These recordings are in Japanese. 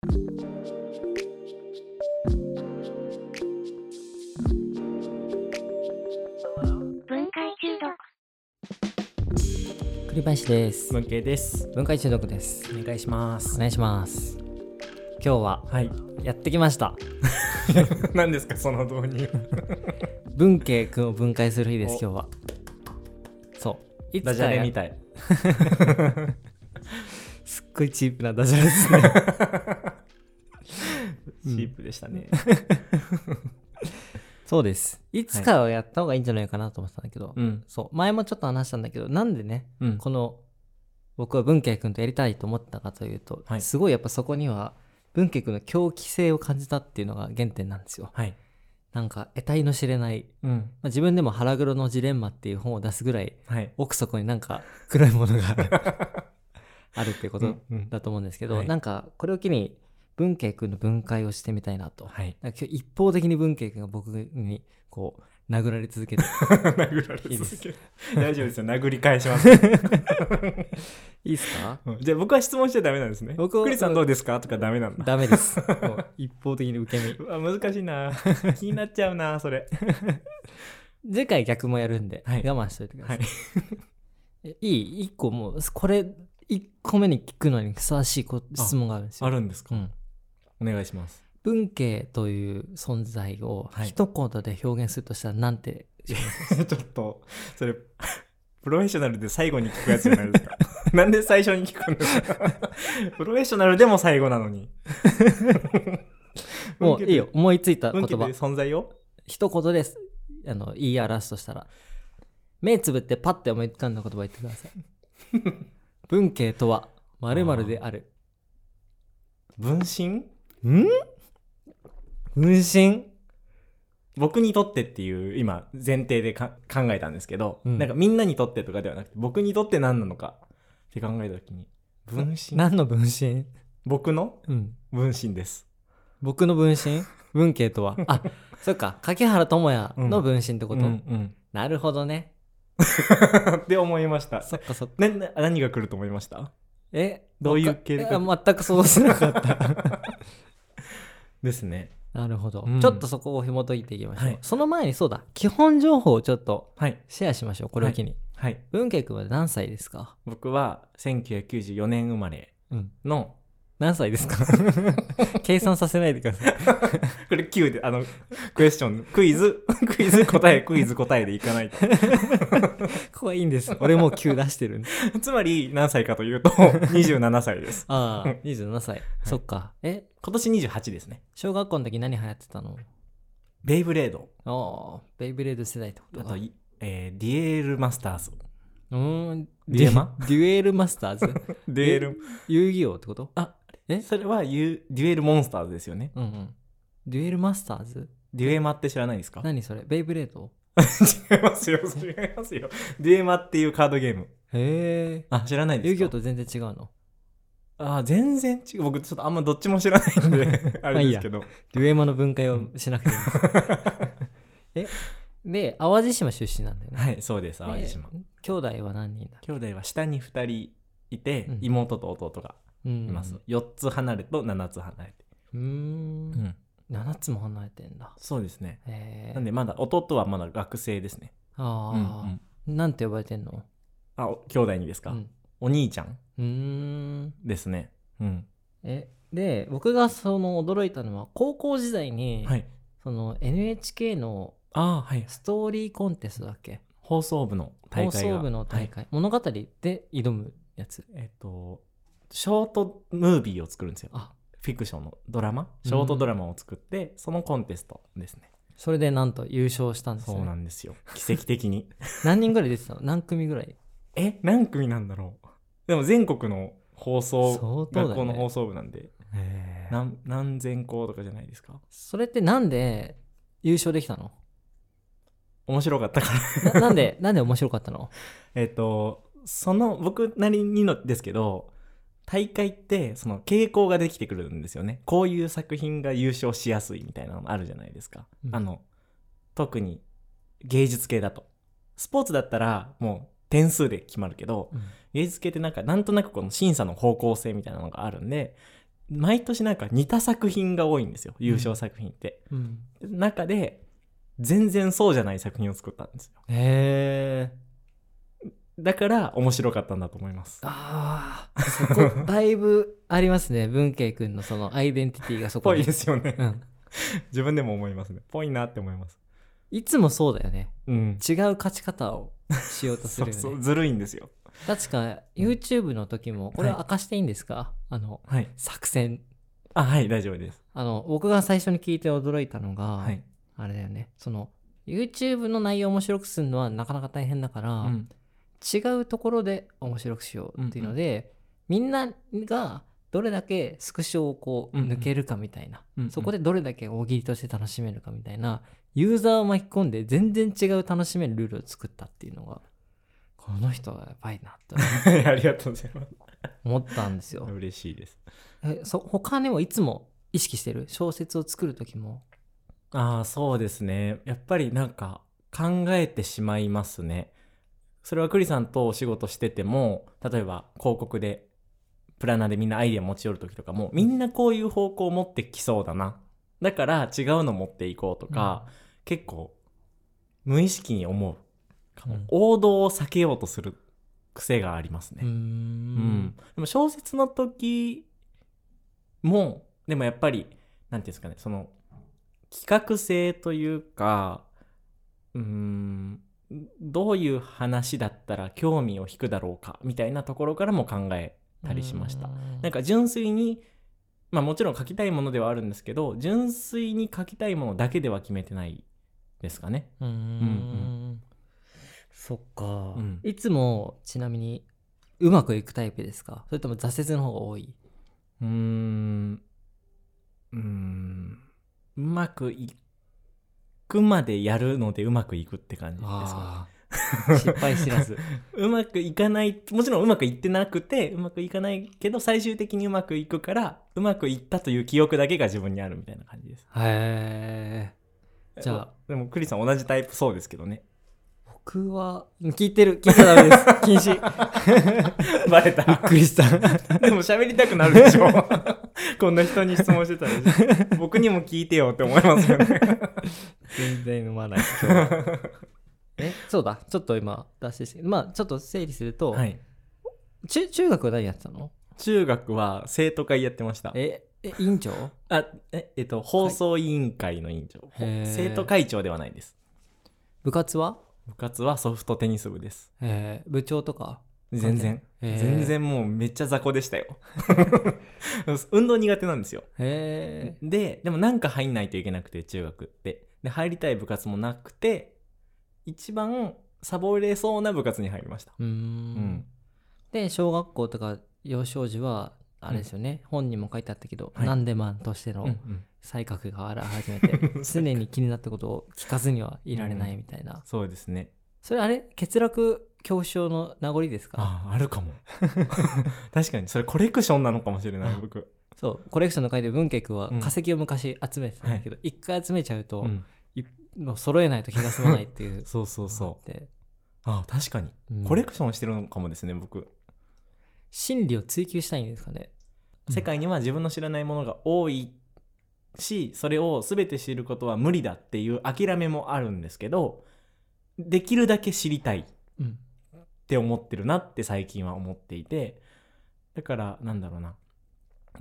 分解中毒。栗林です。文系です。文化中毒です。お願いします。お願いします。今日ははい。やってきました。何ですかその導入。文系くんを分解する日ですお。今日は。そう。いダジャレやみたい。すっごいチープなダジャレですね チープでしたね、そうです。いつかはやった方がいいんじゃないかなと思ってたんだけど、うん。そう。前もちょっと話したんだけどなんでねうん。この僕は文慶君とやりたいと思ったかというと、はい。すごいやっぱそこには文慶君の狂気性を感じたっていうのが原点なんですよ。はい。なんか得体の知れない、うん。まあ、自分でも腹黒のジレンマっていう本を出すぐらいはい。奥底になんか黒いものがある。あるっていうことうん。だと思うんですけど、はい。なんかこれを機に文慶君の分解をしてみたいなと、はい。今日一方的に文慶君が僕にこう殴られ続けて。殴られ続ける。大丈夫ですよ。殴り返します、いいっすか？うん。じゃあ僕は質問しちゃダメなんですね。僕はクリさんどうですか？とかダメなんだ。ダメです。一方的に受け身。うわ難しいな。気になっちゃうなそれ。次回逆もやるんで、はい。我慢しといてくださ。はい。いえいい？一個もうこれ一個目に聞くのにふさわしいこ質問があるんですよ。あるんですか、うん、お願いします。文系という存在をはい。一言で表現するとしたらなんて、ちょっとそれプロフェッショナルで最後に聞くやつじゃないですか。なんで最初に聞くんですかプロフェッショナルでも最後なのに。もういいよ。思いついた言文系で葉存在を？一言です。あの言い表すとしたら。目つぶってパッて思い浮かんだ言葉言ってください。文系とは〇〇である。分身？ん？分身僕にとってっていう今前提でか考えたんですけど、うん。なんかみんなにとってとかではなくて僕にとって何なのかって考えた時に分身？何の分身？僕の？うん。分身です。僕の分身？文系とは？あそっか。柿原智也の分身ってこと、うんうん。なるほどね。って思いました。そっかそっか。なな何が来ると思いました？え？どういう系でえ全く想像しなかったですね。なるほど、うん。ちょっとそこを紐解いていきましょう、はい。その前にそうだ。基本情報をちょっとはい。シェアしましょうこれを機に、はい。文慶君は何歳ですか？僕は1994年生まれうん。の何歳ですか？計算させないでください。これ9であのクエスチョンクイズ クイズ答えクイズ答えでいかないと。ここはいいんです。俺もう9出してるんで。つまり何歳かというと27歳です。ああ27歳、そっか。え？今年28ですね。小学校の時何流行ってたの？ベイブレード。ああベイブレード世代ってことあと、いえーデュエルマスターズ。うーん。デュエマ？デュエルマスターズ？デュエル遊戯王ってこと？あえ？それはユデュエルモンスターズですよね。うんうん。デュエルマスターズ？デュエマって知らないですか？何それ？ベイブレード 違いますよ違いますよ。デュエマっていうカードゲーム。へえ。あ知らないですか？遊戯王と全然違うの？あ全然違う。僕ちょっとあんまどっちも知らないんで あれですけど。デュエマの分解をしなくていい。んですえ？で淡路島出身なんだよね。はいそうです淡路島。で兄弟は何人だ？兄弟は下に2人いて、うん。妹と弟が。うんいます、4つ離れと7つ離れ。て、うーん。7つも離れてんだ。そうですね。なんでまだ弟はまだ学生ですね。あうんあ、うん。なんて呼ばれてんの？あお兄弟にですか、うん。お兄ちゃん。うーん。ですね。うん。えで僕がその驚いたのは高校時代に、はい。その NHK のああはい。ストーリーコンテストだっけ？放送部の大放会が。送部の大はい。会、物語で挑むやつ。えっとショートムービーを作るんですよ。あ。フィクションのドラマ？ショートドラマを作って、そのコンテストですね。それでなんと優勝したんですそうよ、なんですよ。奇跡的に。何人ぐらい出てたの？何組ぐらい？え？何組なんだろう？でも全国の放送、ね。学校の放送部なんで。へ何何千校とかじゃないですか？それってなんで優勝できたの？面白かったから。な なんでなんで面白かったの？えっとその僕なりにのですけど大会ってその傾向ができてくるんですよね。こういう作品が優勝しやすいみたいなのあるじゃないですか、うん。あの特に芸術系だと。スポーツだったらもう点数で決まるけど芸術系ってなんかなんとなくこの審査の方向性みたいなのがあるんで毎年なんか似た作品が多いんですよ。優勝作品って、うん。中で全然そうじゃない作品を作ったんですよ。へえだから面白かったんだと思います。ああそこ だいぶありますね。文慶君のそのアイデンティティがそこにぽいですよね、うん、自分でも思いますね。ぽいなって思います。いつもそうだよね。うん。違う勝ち方をしようとするよね。そうそうずるいんですよ。確か YouTube の時もこれは明かしていいんですか、あのはい。作戦。あはい大丈夫です。あの僕が最初に聞いて驚いたのが、はい、あれだよね。その YouTube の内容を面白くするのはなかなか大変だから、うん違うところで面白くしようっていうので、みんながどれだけスクショをこううんうん。抜けるかみたいな、うんうん。そこでどれだけ大喜利として楽しめるかみたいなユーザーを巻き込んで全然違う楽しめるルールを作ったっていうのがこの人はやばいなって ありがとうございます。思ったんですよ。嬉しいです。えそ他にもいつも意識してる？小説を作る時も。ああそうですね。やっぱりなんか考えてしまいますねそれはクリさんとお仕事してても例えば広告でプランナーでみんなアイデア持ち寄る時とかもみんなこういう方向を持ってきそうだな。だから違うの持っていこうとか、結構無意識に思うかも、うん。王道を避けようとする癖がありますね。うん。ん、でも小説の時もでもやっぱりなんていうんですかねその企画性というかうーんどういう話だったら興味を引くだろうかみたいなところからも考えたりしました。うん。なんか純粋にまあもちろん書きたいものではあるんですけど純粋に書きたいものだけでは決めてないですかね。うーんうん。そっか、うん。いつもちなみにうまくいくタイプですか？それとも挫折の方が多い？うーん。うーん。うまくいくまでやるのでうまくいくって感じですか？あー。失敗知らず。うまくいかないもちろんうまくいってなくてうまくいかないけど最終的にうまくいくからうまくいったという記憶だけが自分にあるみたいな感じです。へえじゃあ。でもクリスさん同じタイプそうですけどね僕は聞いてる聞いちゃダメです。禁止。バレた。びっくりした。でも喋りたくなるでしょ。こんな人に質問してたら。僕にも聞いてよって思いますよね。全然飲まない。えそうだ。ちょっと今脱線してまあちょっと整理すると、はい。中中学は何やってたの？中学は生徒会やってました。ええ委員長？あええっと放送委員会の委員長、生徒会長ではないです。部活は、部活はソフトテニス部です。えー部長とか？全然、へー。全然もうめっちゃ雑魚でしたよ。運動苦手なんですよ。へえででもなんか入んないといけなくて中学って。で入りたい部活もなくて一番サボれそうな部活に入りました。うーん。うん。で小学校とか幼少時はあれですよね、本にも書いてあったけど、はい。なんでマンとしてのうんうん。才覚が現れ始めて 常に気になったことを聞かずにはいられないみたいな、そうですね。それあれ？欠落恐怖症の名残ですか？あああるかも。確かに。それコレクションなのかもしれないあ僕、そう。コレクションの回で文慶君はうん。化石を昔集めてたんだけど一、回集めちゃうと、うん。いもう揃えないと気が済まないっていうそうそうそう。で、ああ確かに。うん。コレクションしてるのかもですね僕真理を追求したいんですかね。世界には自分の知らないものが多いしそれを全て知ることは無理だっていう諦めもあるんですけどできるだけ知りたいっうん。て思ってるなって最近は思っていてだからなんだろうな。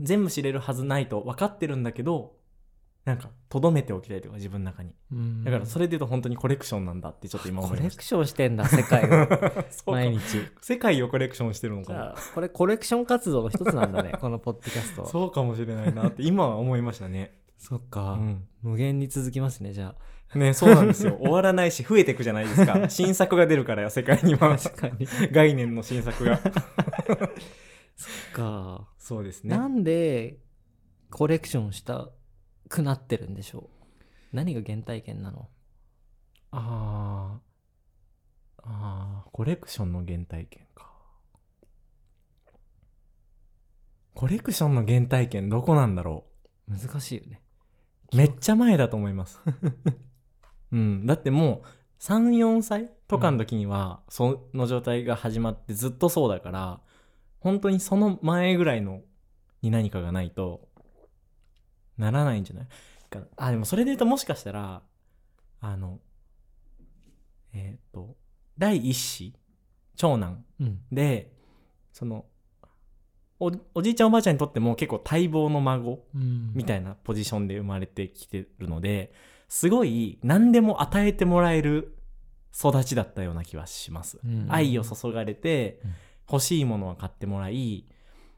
全部知れるはずないと分かってるんだけどなんか留めておきたいとか自分の中に。うん。だからそれで言うと本当にコレクションなんだってちょっと今思いましコレクションしてんだ世界を。毎日。世界をコレクションしてるのじかなこれコレクション活動の一つなんだね このポッドキャスト。そうかもしれないなって今は思いましたね。そっか、うん。無限に続きますねじゃねそうなんですよ。終わらないし増えていくじゃないですか。新作が出るからよ世界にあは。確かに。概念の新作が。か、そうですね。なんでコレクションしたくなってるんでしょう。何が原体験なの？あー。あー。コレクションの原体験か。コレクションの原体験どこなんだろ難しいよね。うめっちゃ前だと思います。うん。だってもう34歳とかの時にはその状態が始まってずっとそうだから本当にその前ぐらいのに何かがないとならないんじゃない？かなあでもそれで言うともしかしたらあのえっ、と第一子長男うん。でそのおおじいちゃんおばあちゃんにとっても結構待望の孫うん。みたいなポジションで生まれてきてるのですごい何でも与えてもらえる育ちだったような気はします。うん。愛を注がれてうん。欲しいものは買ってもらい、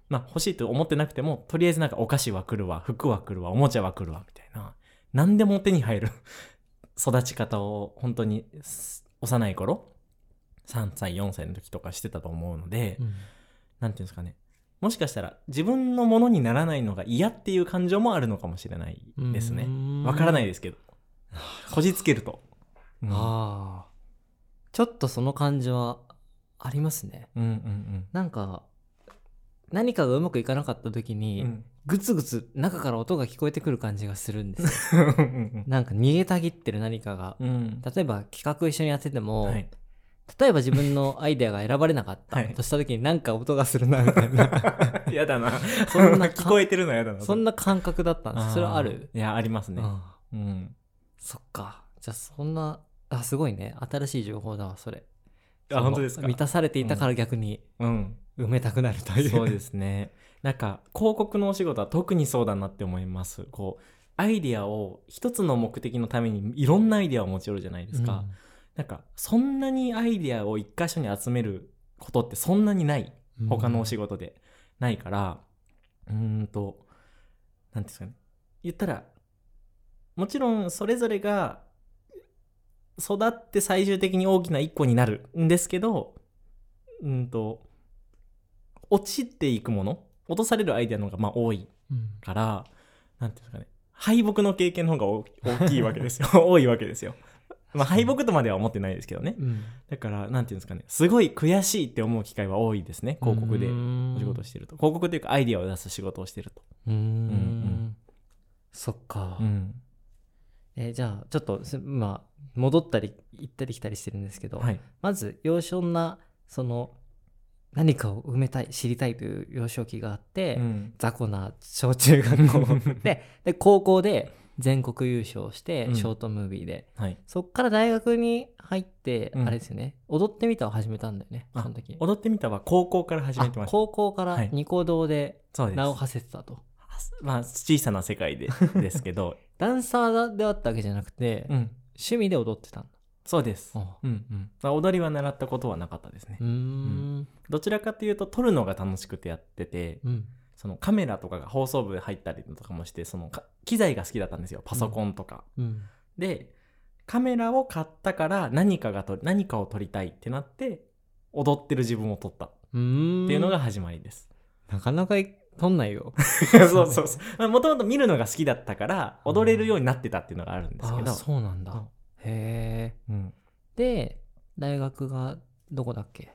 まあ欲しいと思ってなくてもとりあえずなんかお菓子は来るわ服は来るわおもちゃは来るわみたいな。何でも手に入る。育ち方を本当にす幼い頃3歳4歳の時とかしてたと思うので、うん。なんていうんですかね。もしかしたら自分のものにならないのが嫌っていう感情もあるのかもしれないですね。わからないですけど。こじつけると、うん。ああちょっとその感じはありますね。うんうん。なんか何かがうまくいかなかった時うに、ん。グツグツ中から音が聞こえてくる感じがするんです。よ うんなんか逃げたぎってる何かが。うん。例えば企画一緒にやってても、はい。例えば自分のアイデアが選ばれなかった。はい。とした時になんか音がするなみたいな。やだな。そんな聞こえてるのやだな。そんな感覚だったんです。それはある？いやありますね。うん。そっか。じゃあそんなあすごいね。新しい情報だわそれあ本当ですか？満たされていたから逆にうん。埋めたくなるという、そうですね。なんか広告のお仕事は特にそうだなって思います。こうアイディアを一つの目的のためにいろんなアイディアを持ち寄るじゃないですか、なんかそんなにアイディアを一箇所に集めることってそんなにない。うん。他のお仕事で。ないから。うーんとなんていうんですかね。言ったらもちろんそれぞれが育って最終的に大きな一個になるんですけどうんと落ちていくもの落とされるアイデアの方がまあ多いうん。からなんていうんですかね。敗北の経験の方が大大きいわけですよ。多いわけですよ。まあ敗北とまでは思ってないですけどね。うん。だからなんていうんですかね。すごい悔しいって思う機会は多いですね。広告でお仕事してると。広告というかアイディアを出す仕事をしてると。うーん。ん。そっか、うんえーじゃあちょっとすまあ戻ったり行ったり来たりしてるんですけど、はい。まず幼少なその何かを埋めたい知りたいという幼少期があって、うん。雑魚な小中学校で で高校で全国優勝して、うん。ショートムービーで。はい。そっから大学に入って、うん。あれですよね。踊ってみたを始めたんだよねあその時。踊ってみたは高校から始めてましたあ高校からはい。ニコ動で名を馳せてたと、まあ小さな世界でですけど ダンサーであったわけじゃなくて、うん。趣味で踊ってたんだ。そうです。あうんうん。まあ踊りは習ったことはなかったですね。うーん。どちらかというと撮るのが楽しくてやっててうん。そのカメラとかが放送部で入ったりとかもしてそのか機材が好きだったんですよ。パソコンとか、うん。でカメラを買ったから何かがと何かを撮りたいってなって踊ってる自分を撮ったっていうのが始まりです。なかなか撮んないよ そうそうそう。もともと見るのが好きだったから踊れるようになってたっていうのがあるんですけど。あそうなんだ、うんへえうん。で大学がどこだっけ？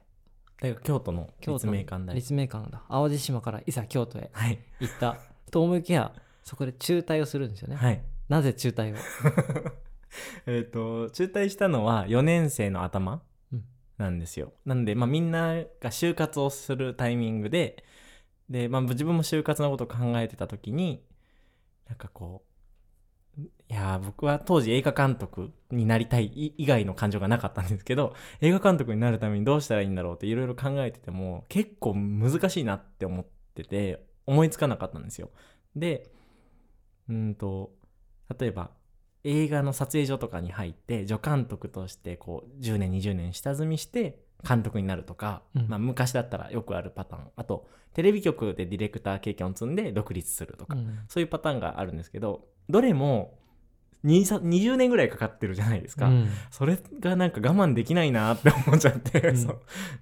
だから京都の立命館大学。立命館だ淡路島からいざ京都へはい。行ったと思いきやそこで中退をするんですよね、はい。なぜ中退を？えっと、中退したのは4年生の頭うんなんですよ。なんで、まあみんなが就活をするタイミングで、で、まあ自分も就活のことを考えてた時に、なんかこう、いや僕は当時映画監督になりたい以外の感情がなかったんですけど映画監督になるためにどうしたらいいんだろうっていろいろ考えてても結構難しいなって思ってて思いつかなかったんですよ。でうんと例えば映画の撮影所とかに入って助監督としてこう10年20年下積みして監督になるとか、うん。まあ、昔だったらよくあるパターン。あとテレビ局でディレクター経験を積んで独立するとか、うん。そういうパターンがあるんですけどどれも2さ20年ぐらいかかってるじゃないですか、うん。それがなんか我慢できないなって思っちゃって、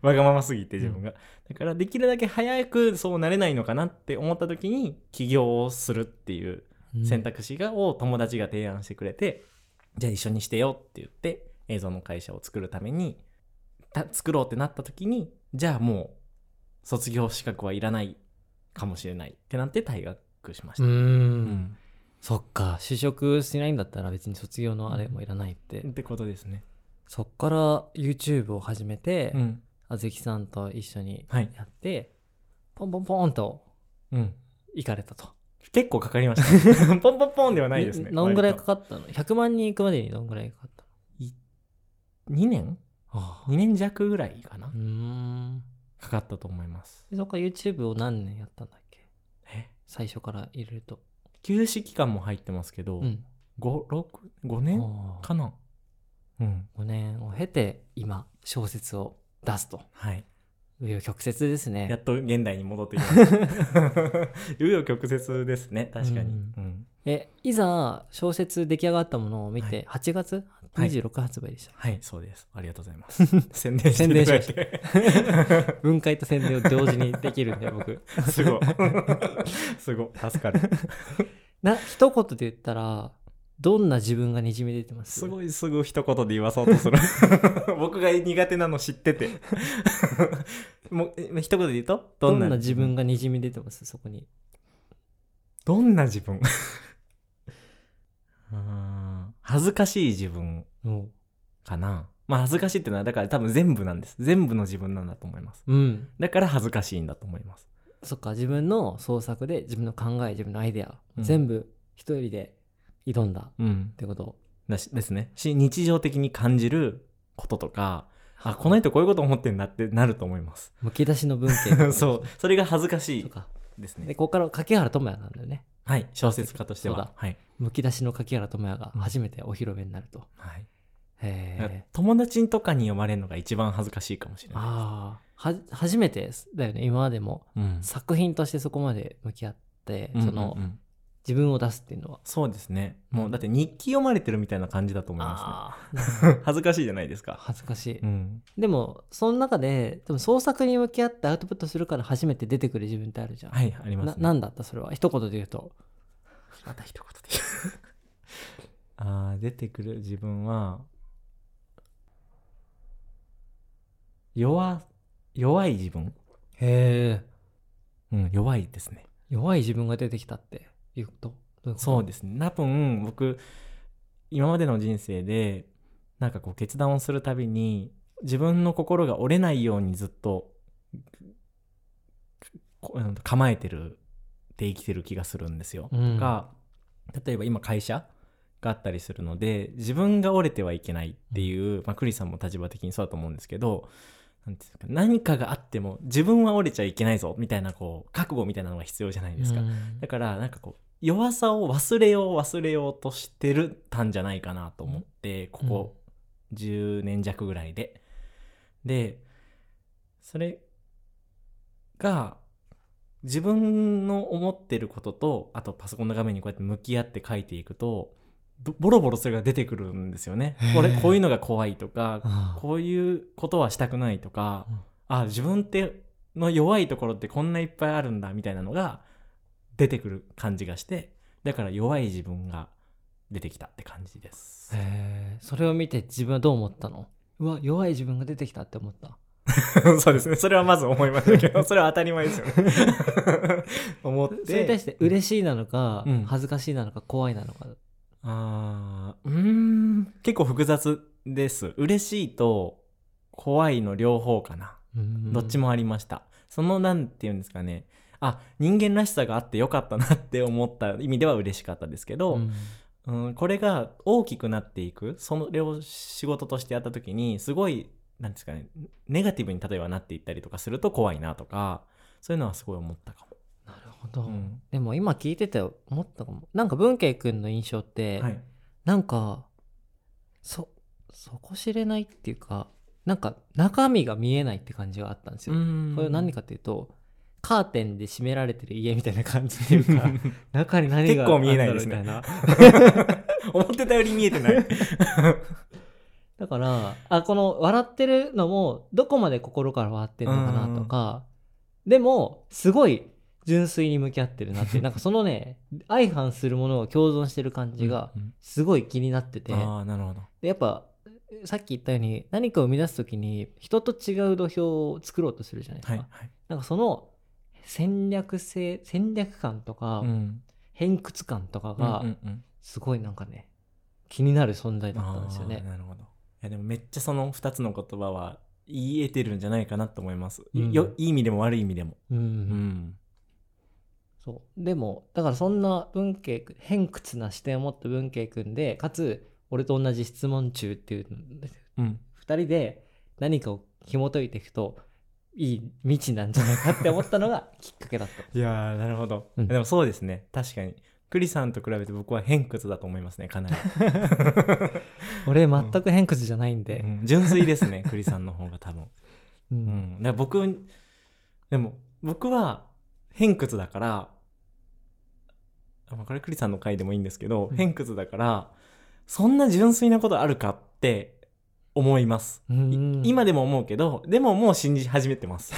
わがまますぎて自分が、だからできるだけ早くそうなれないのかなって思った時に起業をするっていう選択肢がを友達が提案してくれて、じゃあ一緒にしてよって言って映像の会社を作るためにた作ろうってなった時にじゃあもう卒業資格はいらないかもしれないってなって退学しました。うんうんそっか就職しないんだったら別に卒業のあれもいらないって、ってことですね。そっから YouTube を始めて、うん。あずきさんと一緒にはい。やって、ポンポンポンとうん。行かれたと結構かかりました。ポンポンポンではないですね。どんぐらいか割かったの ?100 万人行くまでにどんぐらいかかったと2年？あ ?2 年弱ぐらいかな。かかったと思います。でそこから YouTube を何年やったんだっけ？え？最初から入れると。休止期間も入ってますけど、うん。5、6、5年かな？うん。5年を経て今小説を出すと。はい。いう曲折ですやねっと現代に戻ってきました。紆余曲折ですね、確かに。うん。うん。えいざ小説出来上がったものを見て、8月はい26発売でした、はい、そうです。ありがとうございます。宣伝して宣伝しまいしたただいて分解と宣伝を同時にできるんで僕 すごい。すごい。助かる。な一言で言ったらどんな自分がにじみ出てます？すごいすぐ一言で言わそうとする。僕が苦手なの知ってて。もう、え一言で言うと？どんな？自分がにじみ出てます？そこにどんな自分？うーん恥ずかしい自分もかな。まあ恥ずかしいっていうのはだから多分全部なんです。全部の自分なんだと思います。ううんだから恥ずかしいんだと思います。そっか自分の創作で自分の考え自分のアイデア、うん全部一人で挑んだっうん。てこと？だしですね。し、日常的に感じることとか、あ、この人こういうこと思ってんだってなると思います。むき出しの文系 そう。それが恥ずかしいとかですね。でここから柿原智也なんだよねはい。小説家としては。はい。むき出しの柿原智也が初めてお披露目になると、はい。友達とかに読まれるのが一番恥ずかしいかもしれない。ああは初めてだよね今までもうん。作品としてそこまで向き合って、そのうんうんうん自分を出すっていうのは。そうですね。もうだって日記読まれてるみたいな感じだと思いますね。恥ずかしいじゃないですか。恥ずかしい、うん。でもその中で多分創作に向き合ってアウトプットするから初めて出てくる自分ってあるじゃん、はい、ありますね。ななんだったそれは？一言で言うと。また一言で言う。あー出てくる自分は弱弱い自分？へえうん弱いですね。弱い自分が出てきたっていうこと？そうですね。多分僕今までの人生でなんかこう決断をするたびに自分の心が折れないようにずっと構えてるって生きてる気がするんですよ。うん。が例えば今会社があったりするので自分が折れてはいけないっていう、まあ、クリさんも立場的にそうだと思うんですけどなんていうんですか何かがあっても自分は折れちゃいけないぞみたいなこう覚悟みたいなのが必要じゃないですか。うんだからなんかこう弱さを忘れよう忘れようとしてるたんじゃないかなと思ってここ10年弱ぐらいで。でそれが自分の思ってることとあとパソコンの画面にこうやって向き合って書いていくとボボロボロそれが出てくるんですよね。これこういうのが怖いとかこういうことはしたくないとか、うん。あ自分っての弱いところってこんないっぱいあるんだみたいなのが出てくる感じがしてだから弱い自分が出てきたって感じです。へえそれを見て自分はどう思ったの？うわ弱い自分が出てきたって思った。そうですね。それはまず思いましたけど それは当たり前ですよね。思って。それに対して嬉しいなのか、うん。恥ずかしいなのか怖いなのかあーうーん結構複雑です。嬉しいと怖いの両方かな。どっちももありました。そのなんて言うんですかねあ人間らしさがあってよかったなって思った意味では嬉しかったですけど、うん、これが大きくなっていくそれを仕事としてやった時にすごいなんですかねネガティブに例えばなっていったりとかすると怖いなとかそういうのはすごい思ったかなるほど、うん。でも今聞いてて思ったかも。なんか文慶君の印象って、も。はい、なんかそ底知れないっていうかなんか中身が見えないって感じがあったんですよ、これ何かかっていうとカーテンで閉められてる家みたいな感じっていうか 中に何が結構見えないですね。あんだろうみたいな。思ってたより見えてない。だからあこの笑ってるのもどこまで心から笑ってるのかなとかでもすごい純粋に向き合ってるなって なんかそのね相反するものが共存してる感じがうんすごい気になってて、ああなるほど。でやっぱさっき言ったように何かを生み出す時に人と違う土俵を作ろうとするじゃないですか、はいはい。なんかその戦略性戦略感とか、うん偏屈感とかがすごいなんかね気になる存在だったんですよね。なるほど。いやでもめっちゃその2つの言葉は言い得てるんじゃないかなと思います。うんよいい意味でも悪い意味でも。うんうん。そう。でもだからそんな文慶君偏屈な視点を持った文慶君でかつ俺と同じ質問中っていううん。2人で何かを紐解いていくといい未知なんじゃないかって思ったのが きっかけだった。いやーなるほど、うん。でもそうですね。確かに。クリさんと比べて僕は偏屈だと思いますねかなり、俺全く偏屈じゃないんで。う、ん。純粋ですねクリさんの方が多分。う うんん、だから僕でも僕は偏屈だからこれクリさんの回でもいいんですけど、うん。偏屈だからそんな純粋なことあるかって思います、いうん。今でも思うけどでももう信じ始めてます。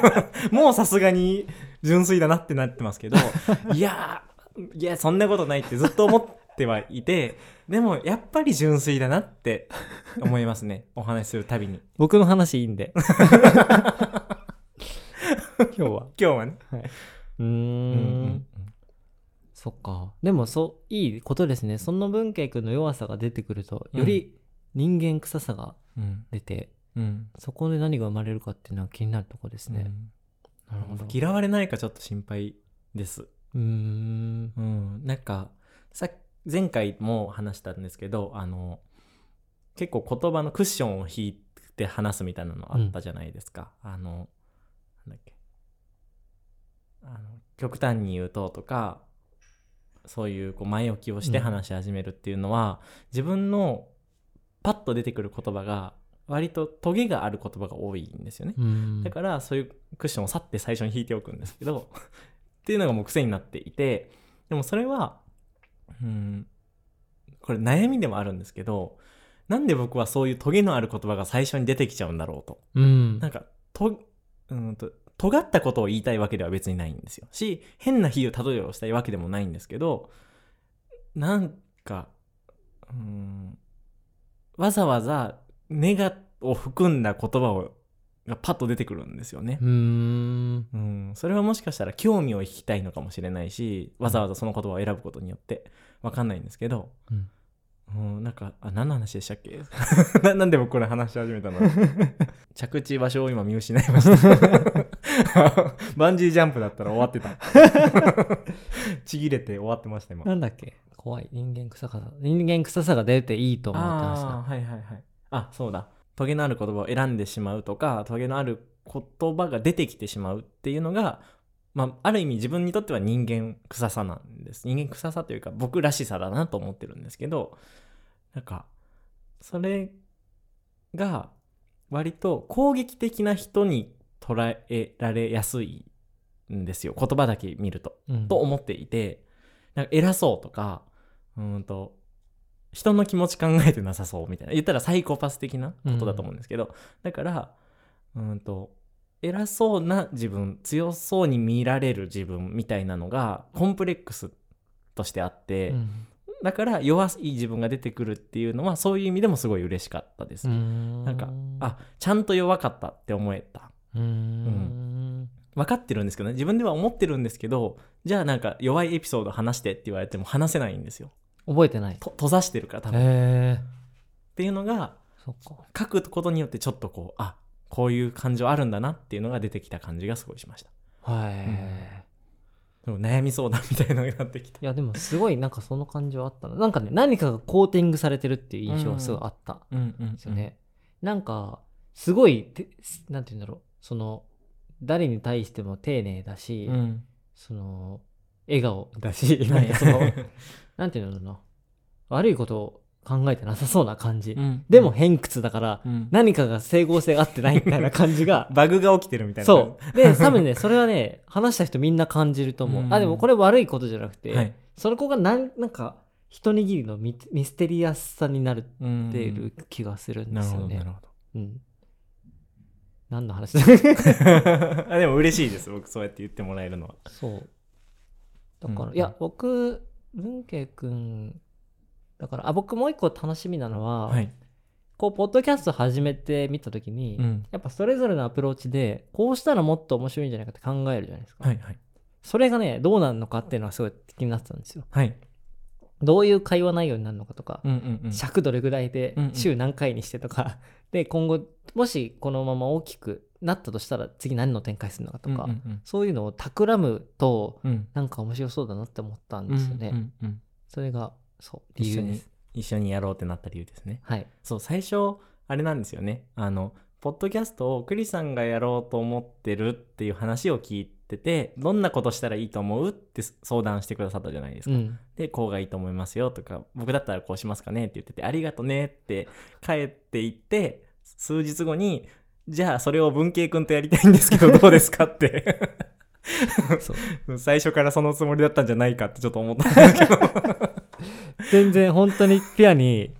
もうさすがに純粋だなってなってますけど いやーいやそんなことないってずっと思ってはいてでもやっぱり純粋だなって思いますね。お話しするたびに。僕の話いいんで 今日は。今日はね。うん。んそっか。でもそういいことですね。その文慶君の弱さが出てくるとより人間臭さがうん。出て、うん。そこで何が生まれるかっていうのは気になるとこですね、なるほど。嫌われないかちょっと心配です。うーん。うん、なんかさ前回も話したんですけどあの結構言葉のクッションを引いて話すみたいなのあったじゃないですか。あのなんだっけあの極端に言うととかそういうこう前置きをしてうん。話し始めるっていうのは、自分のパッと出てくる言葉が割とトゲがある言葉が多いんですよね。うん。だからそういうクッションをさって最初に引いておくんですけど っていうのがもう癖になっていてでもそれはうんこれ悩みでもあるんですけどなんで僕はそういうトゲのある言葉が最初に出てきちゃうんだろうと。うん。なんかとうんと尖ったことを言いたいわけでは別にないんですよ。し変な比喩例えをしたいわけでもないんですけどなんかうんわざわざネガを含んだ言葉をがパッと出てくるんですよね。うーん。うん、それはもしかしたら興味を引きたいのかもしれないしわざわざその言葉を選ぶことによってわかんないんですけど、うんなんかあ何の話でしたっけ？ななんで僕これ話し始めたの？着地場所を今見失いました。バンジージャンプだったら終わってた。ちぎれて終わってました今。なんだっけ？怖い。人間臭さ人間臭さが出ていいと思ってまあした。あはいはいはい。あそうだ。トゲのある言葉を選んでしまうとかトゲのある言葉が出てきてしまうっていうのが、まあ、ある意味自分にとっては人間臭さなんです。人間臭さというか僕らしさだなと思ってるんですけどなんかそれが割と攻撃的な人に捉えられやすいんですよ。言葉だけ見ると。うん。と思っていて。なんか偉そうとかうーんと人の気持ち考えてなさそうみたいな。言ったらサイコパス的なことだと思うんですけど、だからうーんと偉そうな自分強そうに見られる自分みたいなのがコンプレックスとしてあって、うん。だから弱い自分が出てくるっていうのはそういう意味でもすごい嬉しかったです、うん。なんかあちゃんと弱かったって思えた。うーん。分かってるんですけどね。自分では思ってるんですけどじゃあなんか弱いエピソード話してって言われても話せないんですよ。覚えてない。と閉ざしてるから多分、っていうのが書くことによってちょっとこうあこういう感情あるんだなっていうのが出てきた感じがすごいしました。はい、でも悩み相談みたいなのになってきた。いやでもすごいなんかその感情あったな。なんかね何かがコーティングされてるっていう印象がすごいあった。んうんうんですよね、なんかすごいてなんて言うんだろうその誰に対しても丁寧だし、うん。その笑顔だし なんかそのなんて言うんだろうな。悪いことを考えてなさそうな感じ、うん。でも偏屈だからうん。何かが整合性が合ってないみたいな感じが。バグが起きてるみたいなそう。で 多分ねそれはね話した人みんな感じると思う、うん。あでもこれ悪いことじゃなくて、はい。そこがなんなんか一握りのミミステリアスさになるうんってる気がするんですよね。ほどなるほど。うん。何の話だ？あでも嬉しいです僕そうやって言ってもらえるのは。そう。だから、うん。いや僕文慶君だからあ僕もう一個楽しみなのは、はい。こうポッドキャスト始めてみた時に、うん。やっぱそれぞれのアプローチでこうしたらもっと面白いんじゃないかって考えるじゃないですか、はいはい。それがねどうなるのかっていうのはすごい気になってたんですよ。はい。どういう会話内容になるのかとか、うんうんうん。尺どれぐらいでうんうん。週何回にしてとか、で今後もしこのまま大きくなったとしたら次何の展開するのかとか、うんうんそういうのを企むとうんうん。なんか面白そうだなって思ったんですよね、うんうんうん。それがそう理一緒に由です。一緒にやろうってなった理由ですね。はい。そう最初あれなんですよね。あのポッドキャストをクリさんがやろうと思ってるっていう話を聞いててどんなことしたらいいと思うって相談してくださったじゃないですか、うん。でこうがいいと思いますよとか僕だったらこうしますかねって言っててありがとねって帰っていって数日後にじゃあそれを文慶君とやりたいんですけどどうですかって。最初からそのつもりだったんじゃないかってちょっと思ったんですけど、全然本当にピュアに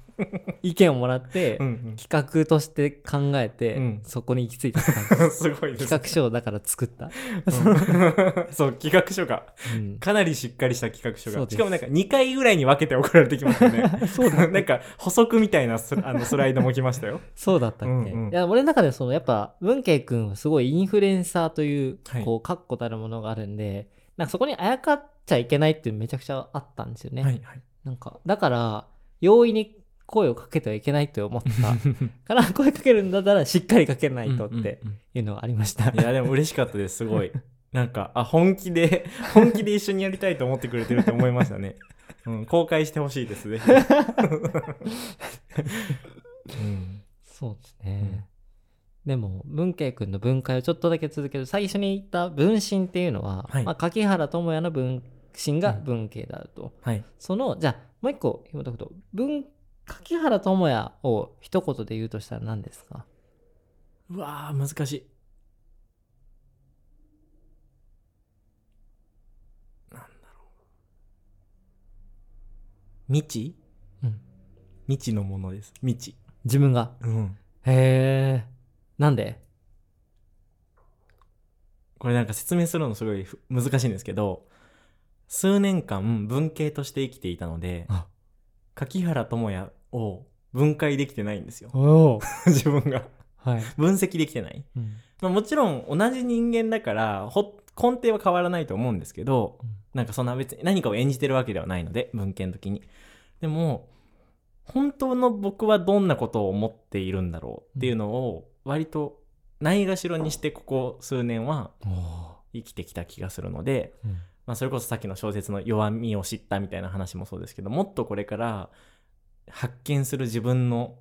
意見をもらって、うん企画として考えて、うん。そこに行き着いた感じ。うん、すごいです企画書をだから作った、そう。企画書が。うん。かなりしっかりした企画書が。しかもなんか2回ぐらいに分けて送られてきましたよね。そうだ なんか補足みたいなスあのスライドも来ましたよ。そうだったっけ、うんうん。いや俺の中でそのやっぱ文慶君はすごいインフルエンサーという、はい。こう確固たるものがあるんでなんかそこにあやかっちゃいけないっていうのめちゃくちゃあったんですよね、はいはいなんかだから容易に声をかけてはいけないと思った。から声かけるんだったらしっかりかけないとってうんうんうん。いうのがありました、いやでも嬉しかったですすごい。なんかあ本気で 本気で一緒にやりたいと思ってくれてるって思いましたね、うん、公開してほしいですぜひ、うん、そうですね、でも文慶君の分解をちょっとだけ続ける最初に言った分身っていうのは、はいまあ、柿原智也の分身が文慶であると、はい。そのじゃあもう一個紐解くと？文柿原智也を一言で言うとしたら何ですか？うわー難しい。なんだろう。未知？うん。未知のものです。未知。自分が？うん。へえなんで？これなんか説明するのすごいふ難しいんですけど数年間文系として生きていたのであ。柿原智也を分解できてないんですよ。自分が。はい、分析できてない、うん。まあ、もちろん同じ人間だからほ根底は変わらないと思うんですけどなんかそんな別に何かを演じてるわけではないので文献の時に。でも本当の僕はどんなことを思っているんだろうっていうのを割とないがしろにしてここ数年は生きてきた気がするので、うんまあ、それこそさっきの小説の弱みを知ったみたいな話もそうですけどもっとこれから発見する自分の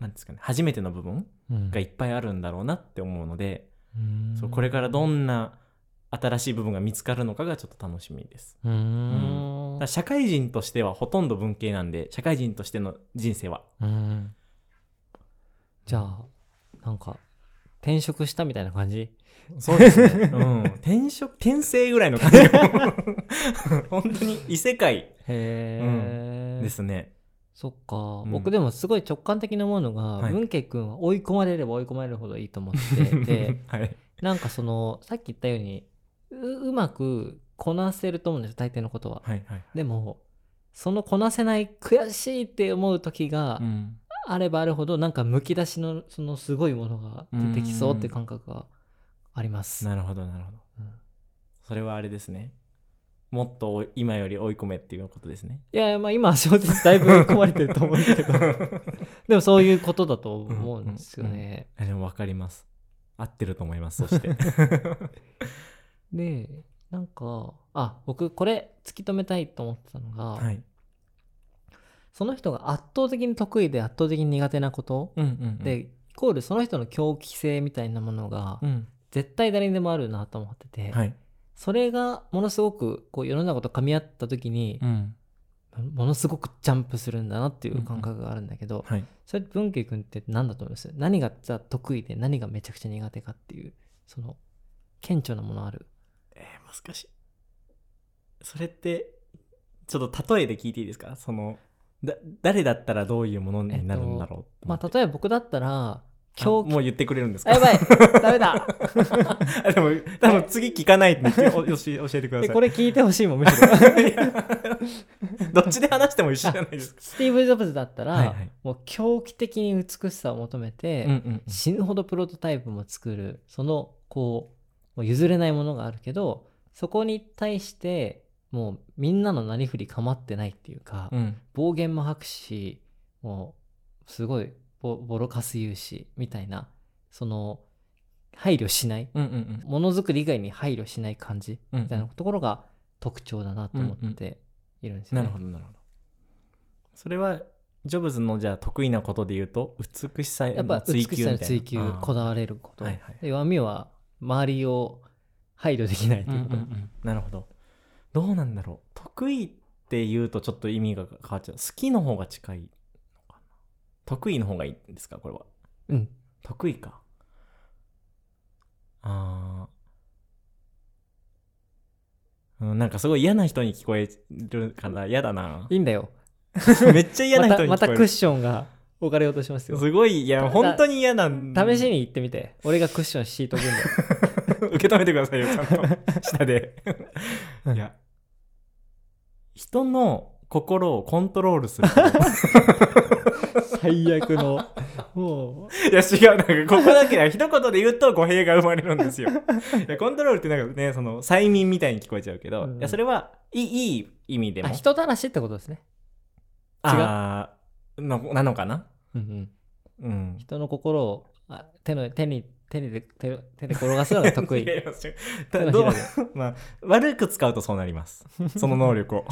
なんですかね初めての部分うん。がいっぱいあるんだろうなって思うので、うん。そうこれからどんな新しい部分が見つかるのかがちょっと楽しみです。うーん。だ社会人としてはほとんど文系なんで社会人としての人生は。うん。じゃあなんか転職したみたいな感じ？そうですね、うん、転職転生ぐらいの感じ。本当に異世界。へえ、ですね。そっか、うん。僕でもすごい直感的に思うのが、はい。文慶君は追い込まれれば追い込まれるほどいいと思ってて。はい、なんかそのさっき言ったようにううまくこなせると思うんです大抵のことは。はいはい。でもそのこなせない悔しいって思う時がうん。あればあるほどなんかむき出しのそのすごいものが出てきそうって感覚があります。なるほどなるほど。うん。それはあれですね。もっと今より追い込めっていうことですね。いやまあ今は小説だいぶ追い込まれてると思うんですけど。でもそういうことだと思うんですよね。えでも分かります。合ってると思います そして。でなんかあ僕これ突き止めたいと思ってたのが、はい。その人が圧倒的に得意で圧倒的に苦手なこと、うんうんうん。でイコールその人の狂気性みたいなものがうん絶対誰にでもあるなと思ってて、はい。それがものすごくこう世の中と噛み合った時にうん。ものすごくジャンプするんだなっていう感覚があるんだけど、はい。それ文慶君って何だと思います？何がじゃあ得意で何がめちゃくちゃ苦手かっていうその顕著なものある？えー、難しい。それってちょっと例えで聞いていいですか？そのだ誰だったらどういうものになるんだろうまああ例えば僕だったら狂気。もう言ってくれるんですか？あやばい。ダメだ。あでも多分次聞かないって教えてください。でこれ聞いてほしいもんむしろ。どっちで話しても一緒じゃないですか。スティーブ・ジョブズだったら、はいはい。もう狂気的に美しさを求めて、うんうん。死ぬほどプロトタイプも作る。そのこうもう譲れないものがあるけどそこに対してもうみんなのなりふり構ってないっていうか、うん。暴言も吐くしもうすごいボボロカス言うしみたいなその配慮しないうんうんものづくり以外に配慮しない感じうんうん。みたいなところが特徴だなと思っているんですよね。なるほどなるほど。それはジョブズのじゃあ得意なことで言うと美しさへやっぱの追美しさの求みたいな。追求あー。こだわれること、はいはいで弱みは周りを配慮できないとうんいう。うんこと、うん。なるほど。どうなんだろう。得意って言うとちょっと意味が変わっちゃう。好きの方が近い得意の方がいいんですか？これは。うん。得意か。あー。うんなんかすごい嫌な人に聞こえるから嫌だな。いいんだよ。めっちゃ嫌なま人に聞こえる。たまたクッションが置かれようとしますよ。すごいいやた本当に嫌なん試しに行ってみて。俺がクッション敷いとくんだよ。受け止めてくださいよちゃんと。下で。いや。人の心をコントロールする 最悪の。もう。いや違う。なんかここだけは一言で言うと語弊が生まれるんですよ。いやコントロールってなんかねその催眠みたいに聞こえちゃうけど、うん。いやそれはいいいい意味でも。あ人たらしってことですね、あーのなのかな？うんうん、うん。人の心をあ手の手に手に手手で転がすのが得意。違いまどうまあ、悪く使うとそうなります。その能力を。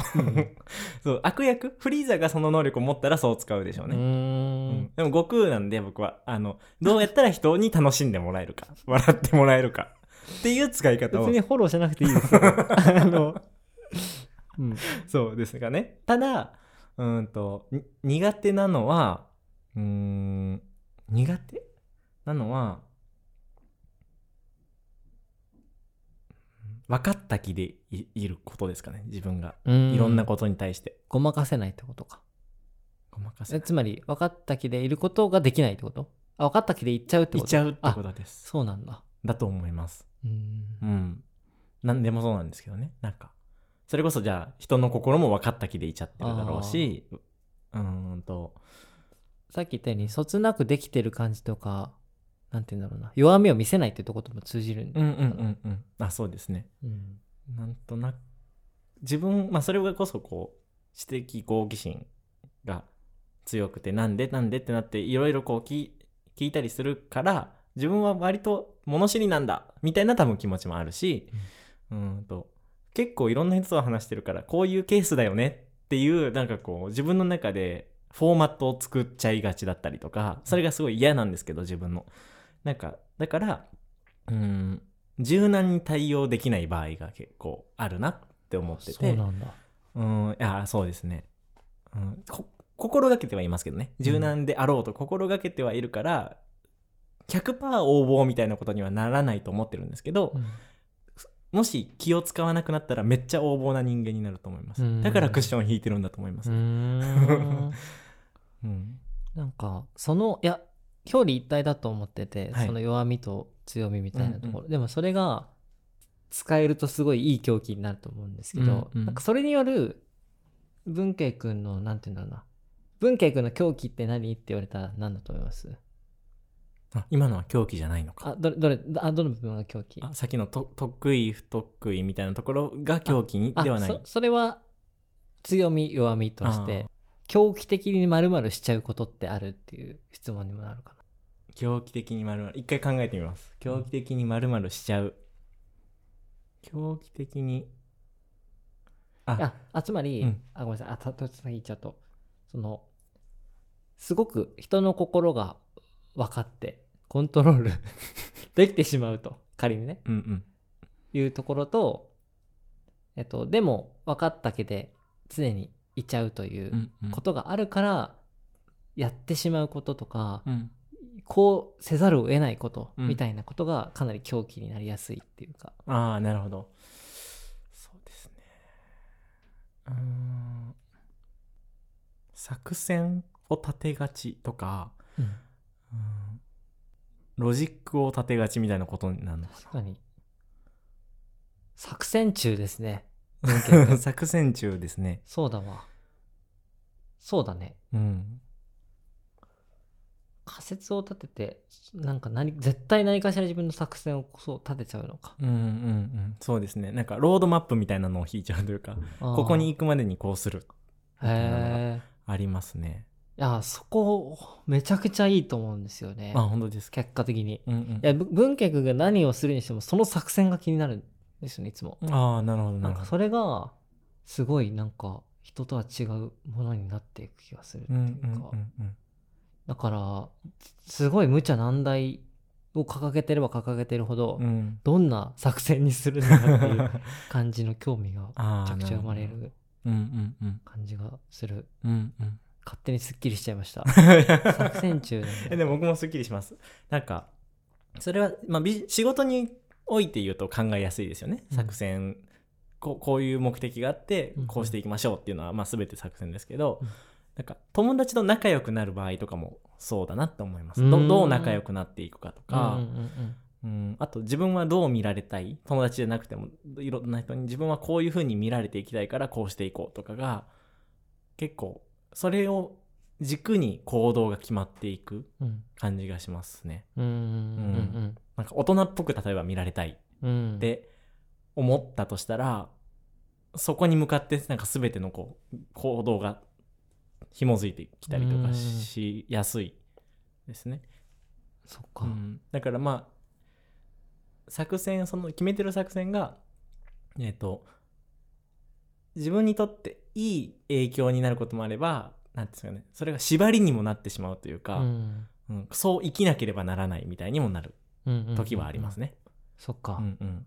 そう悪役？フリーザがその能力を持ったらそう使うでしょううね。ーうんん。でも悟空なんで僕はあのどうやったら人に楽しんでもらえるか。笑ってもらえるか。っていう使い方を。別にフォローしなくていいですよ。あの、うん、そうですがね。ただうーんとに苦手なのはうーん苦手？なのは分かった気でいいることですかね自分が。いろんなことに対して。ごまかせないってことか。ごまかせえつまり分かった気でいることができないってこと？あ分かった気で言っちゃうっていっことちゃうってことです。そうなんだ。だと思います。うん。うん。何でもそうなんですけどねなんか。それこそじゃあ人の心も分かった気でいちゃってるだろうしうんと。さっき言ったようにそつなくできてる感じとかなんて言うんだろうな。弱みを見せないってとことも通じるんうんうんうんうん。あそうですね。うん。なんとなく。自分まあそれがこそこう知的好奇心が強くてなんでなんでってなっていろいろこう聞い聞いたりするから自分は割と物知りなんだみたいな多分気持ちもあるし、うん、と結構いろんな人と話してるからこういうケースだよねっていうなんかこう自分の中でフォーマットを作っちゃいがちだったりとかそれがすごい嫌なんですけど自分のなんかだからうん柔軟に対応できない場合が結構あるなって思っててそうなんだうん、いや、そうですね。うん、こ心がけてはいますけどね。柔軟であろうと心がけてはいるから、100%応募みたいなことにはならないと思ってるんですけど、うんもし気を使わなくなったらめっちゃ応募な人間になると思います。うんだからクッションを引いてるんだと思います。うーん うん。なんかそのいや表裏一体だと思ってて、はい。その弱みと強みみたいなところ、でもそれが使えるとすごいいい狂気になると思うんですけど、うんうん。なんかそれによる文慶君のなんて言うんだろうな。文慶君の狂気って何って言われたら何だと思います？あ今のは狂気じゃないのか。あどれどれあどの部分が狂気？あさっきのと得意不得意みたいなところが狂気にあではない。そ。それは強み弱みとして。あ狂気的に丸々しちゃうことってあるっていう質問にもなるか狂気的に丸々。一回考えてみます。狂気的に丸々しちゃう。狂気的にあ。なああつまり、うん。あごめんなさい。あたと先言っちゃうとそのすごく人の心が分かってコントロールできてしまうと仮にねうんうんいうところとえっとでも分かったけで常にいちゃうといううんうん。ことがあるから、やってしまうこととか、うん。こうせざるを得ないことうん。みたいなことがかなり狂気になりやすいっていうか、ああなるほど。そうですね。うーん。作戦を立てがちとかうん。うん。ロジックを立てがちみたいなことになるのか確かに。作戦中ですね。作戦中ですね。そうだわそうだね。うん。仮説を立ててなんか何絶対何かしら自分の作戦をそう立てちゃうのか。うんうんうんそうですね。なんかロードマップみたいなのを引いちゃうというかこここに行くまでにこうするへえありますね。いやそこめちゃくちゃいいと思うんですよね。あ本当ですか。結果的に。いうんうん。やぶ文家が何をするにしてもその作戦が気になるんですよねいつも。ああなるほどななんるほど。かそれがすごいなんか人とは違うものになっていく気がするってうんいううん。か、だからすごい無茶難題を掲げてれば掲げてるほど、うん。どんな作戦にするのかっていう感じの興味がめちゃくちゃ生まれる感じがする。うんうん。勝手にすっきりしちゃいました。作 作戦中で。でも僕もすっきりします。なんかそれは、まあ、ビ仕事において言うと考えやすいですよね、うん。作戦こうこういう目的があってうん。こうしていきましょうっていうのは、まあ、全て作戦ですけど、うん。なんか友達と仲良くなる場合とかもそうだなって思いますうん。どどう仲良くなっていくかとか、うんあと自分はどう見られたい？友達じゃなくてもいろんな人に自分はこういう風に見られていきたいからこうしていこうとかが結構それを軸に行動が決まっていくうん。感じがしますね。なんか大人っぽく例えば見られたいうんうん。って思ったとしたら、そこに向かってなんか全てのこう行動が紐づいてきたりとかしやすいですね。そっか、うん、だからまあ作戦その決めてる作戦がえっ、と自分にとっていい影響になることもあればなんていうんですかねそれが縛りにもなってしまうというか、うん。うん。そう生きなければならないみたいにもなるうんうんうん時はありますね。そっか、うんうん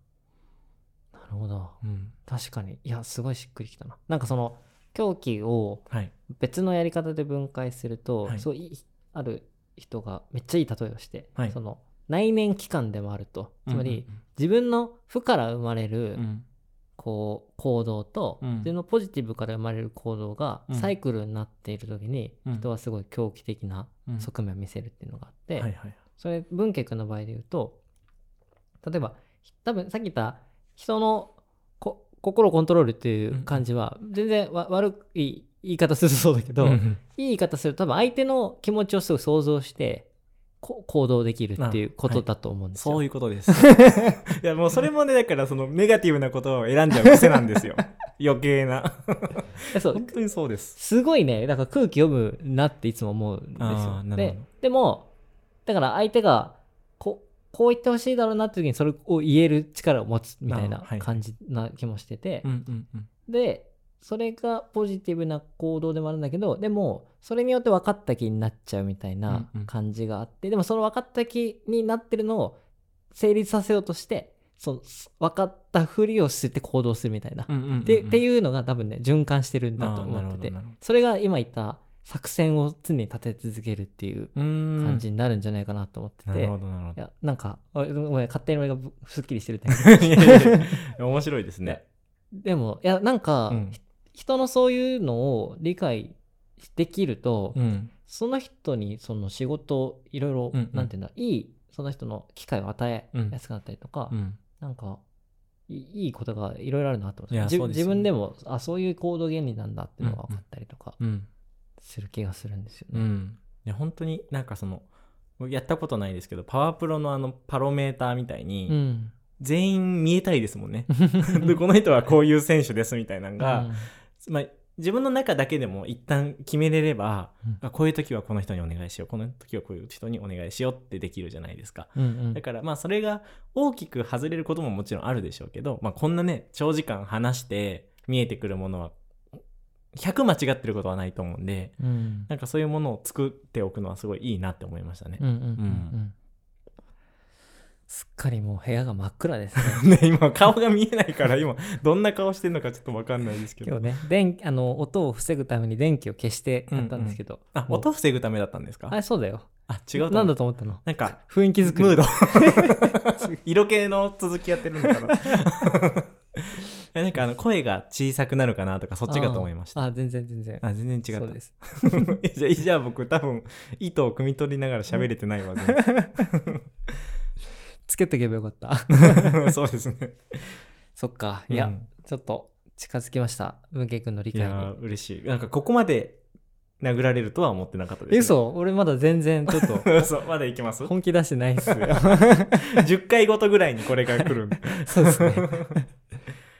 なるほど。うん。確かに。いやすごいしっくりきたな。なんかその狂気をはい。別のやり方で分解すると、はい。そういいある人がめっちゃいい例えをして、はい。その内面器官でもあると。つまり、うん自分の負から生まれる、こう行動と、うん。自分のポジティブから生まれる行動がうん。サイクルになっている時に、うん。人はすごい狂気的なうん。側面を見せるっていうのがあって、はいはいそれ文家君の場合で言うと例えば多分さっき言った人のこ心をコントロールっていう感じは全然わ悪い言い方するとそうだけど、いいうんうん言い方すると多分相手の気持ちをすぐ想像してこ行動できるっていうことだと思うんですよ。そういうことです。いやもうそれもねだからそのネガティブなことを選んじゃう癖なんですよ。余計な。でそう本当にそうです。すごいねだから空気読むなっていつも思うんですあよででもだから相手がここう言ってほしいだろうなって時にそれを言える力を持つみたいな感じな気もしてて。でそれがポジティブな行動でもあるんだけどでもそれによって分かった気になっちゃうみたいな感じがあって、でもその分かった気になってるのを成立させようとしてその分かったふりをして行動するみたいな、でっていうのが多分ね循環してるんだと思ってて。それが今言った作戦を常に立て続けるっていう感じになるんじゃないかなと思ってて、なるほどなるほいやなんかあごめん勝手に俺がぶすっきりしてるってど。いやいや面白いですね。でもいやなんか、うん人のそういうのを理解できると、うんその人にその仕事いろいろ、うんうんなんていうんだいいその人の機会を与えやすくなったりとか、うんなんかいいいことがいろいろあるなと思ってね自分でもあそういう行動原理なんだっていうのが分かったりとかうんする気がするんですよね。うん。いや本当になんかそのやったことないですけどパワープロのあのパロメーターみたいに、うん全員見えたいですもんね。でこの人はこういう選手ですみたいなのが、まあ、自分の中だけでも一旦決めれれば、うんあこういう時はこの人にお願いしようこの時はこういう人にお願いしようってできるじゃないですか。うんうんだからまあそれが大きく外れることももちろんあるでしょうけど、まあ、こんなね長時間話して見えてくるものは100間違ってることはないと思うんでうん。なんかそういうものを作っておくのはすごいいいなって思いましたね。うん。うんうんうん。うん。すっかりもう部屋が真っ暗ですね。ね今顔が見えないから今どんな顔してるのかちょっと分かんないですけど。今日ね電あの音を防ぐために電気を消してやったんですけど、あもう。音防ぐためだったんですか？あれそうだよ。あ違う。なんだと思ったの？なんか雰囲気作り。ムード。色気の続きやってるのかなえなんかあの声が小さくなるかなとかそっちかと思いました。ああ全然全然。あ全然違った。そうです。じゃあじゃあ僕多分意図を汲み取りながら喋れてないわ、つけとけばよかった。ね、そうですね。そっか。いや、うん。ちょっと近づきました。文慶君の理解いや嬉しい。なんかここまで殴られるとは思ってなかったです、え嘘。俺まだ全然ちょっと 嘘。まだいきます？本気出してないっすよ。10回ごとぐらいにこれが来るんで。そうですね、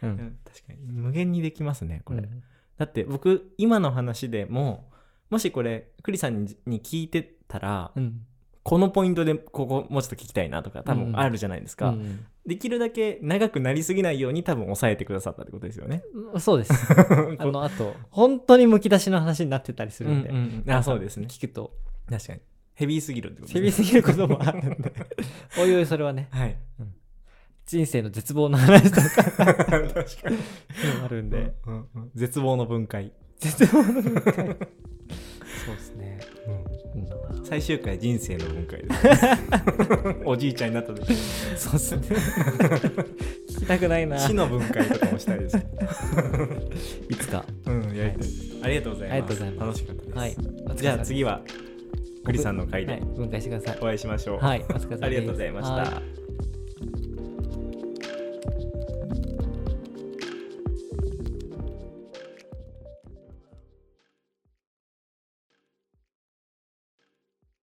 ううん。ん確かに。無限にできますねこれ、うん。だって僕今の話でももしこれ栗さんに聞いてたら、うん。このポイントでここもうちょっと聞きたいなとか多うん。分あるじゃないですか、うんできるだけ長くなりすぎないように多分抑えてくださったってことですよね。うんそうです。あのあと本当にむき出しの話になってたりするんで、うんうんうん。あそうですね。聞くと。確かに。ヘビーすぎるってことヘビーですぎることもあるんで。おいおいそれはね。はい。人生の絶望の話とか確かに。あるんで、うんうんうん絶望の分解。絶望の分解。そうですね、うん。最終回人生の分解です。おじいちゃんになった時そうっすね。聞きたくないな。死の分解とかもしたいです。いつか。うん、やりたい。ありがとうございます。ありがとうございます。楽しかったです。はい。じゃあ次は栗さんの回で。はい。分解してください。お会いしましょう。はい。お疲れ様です。ありがとうございました。はい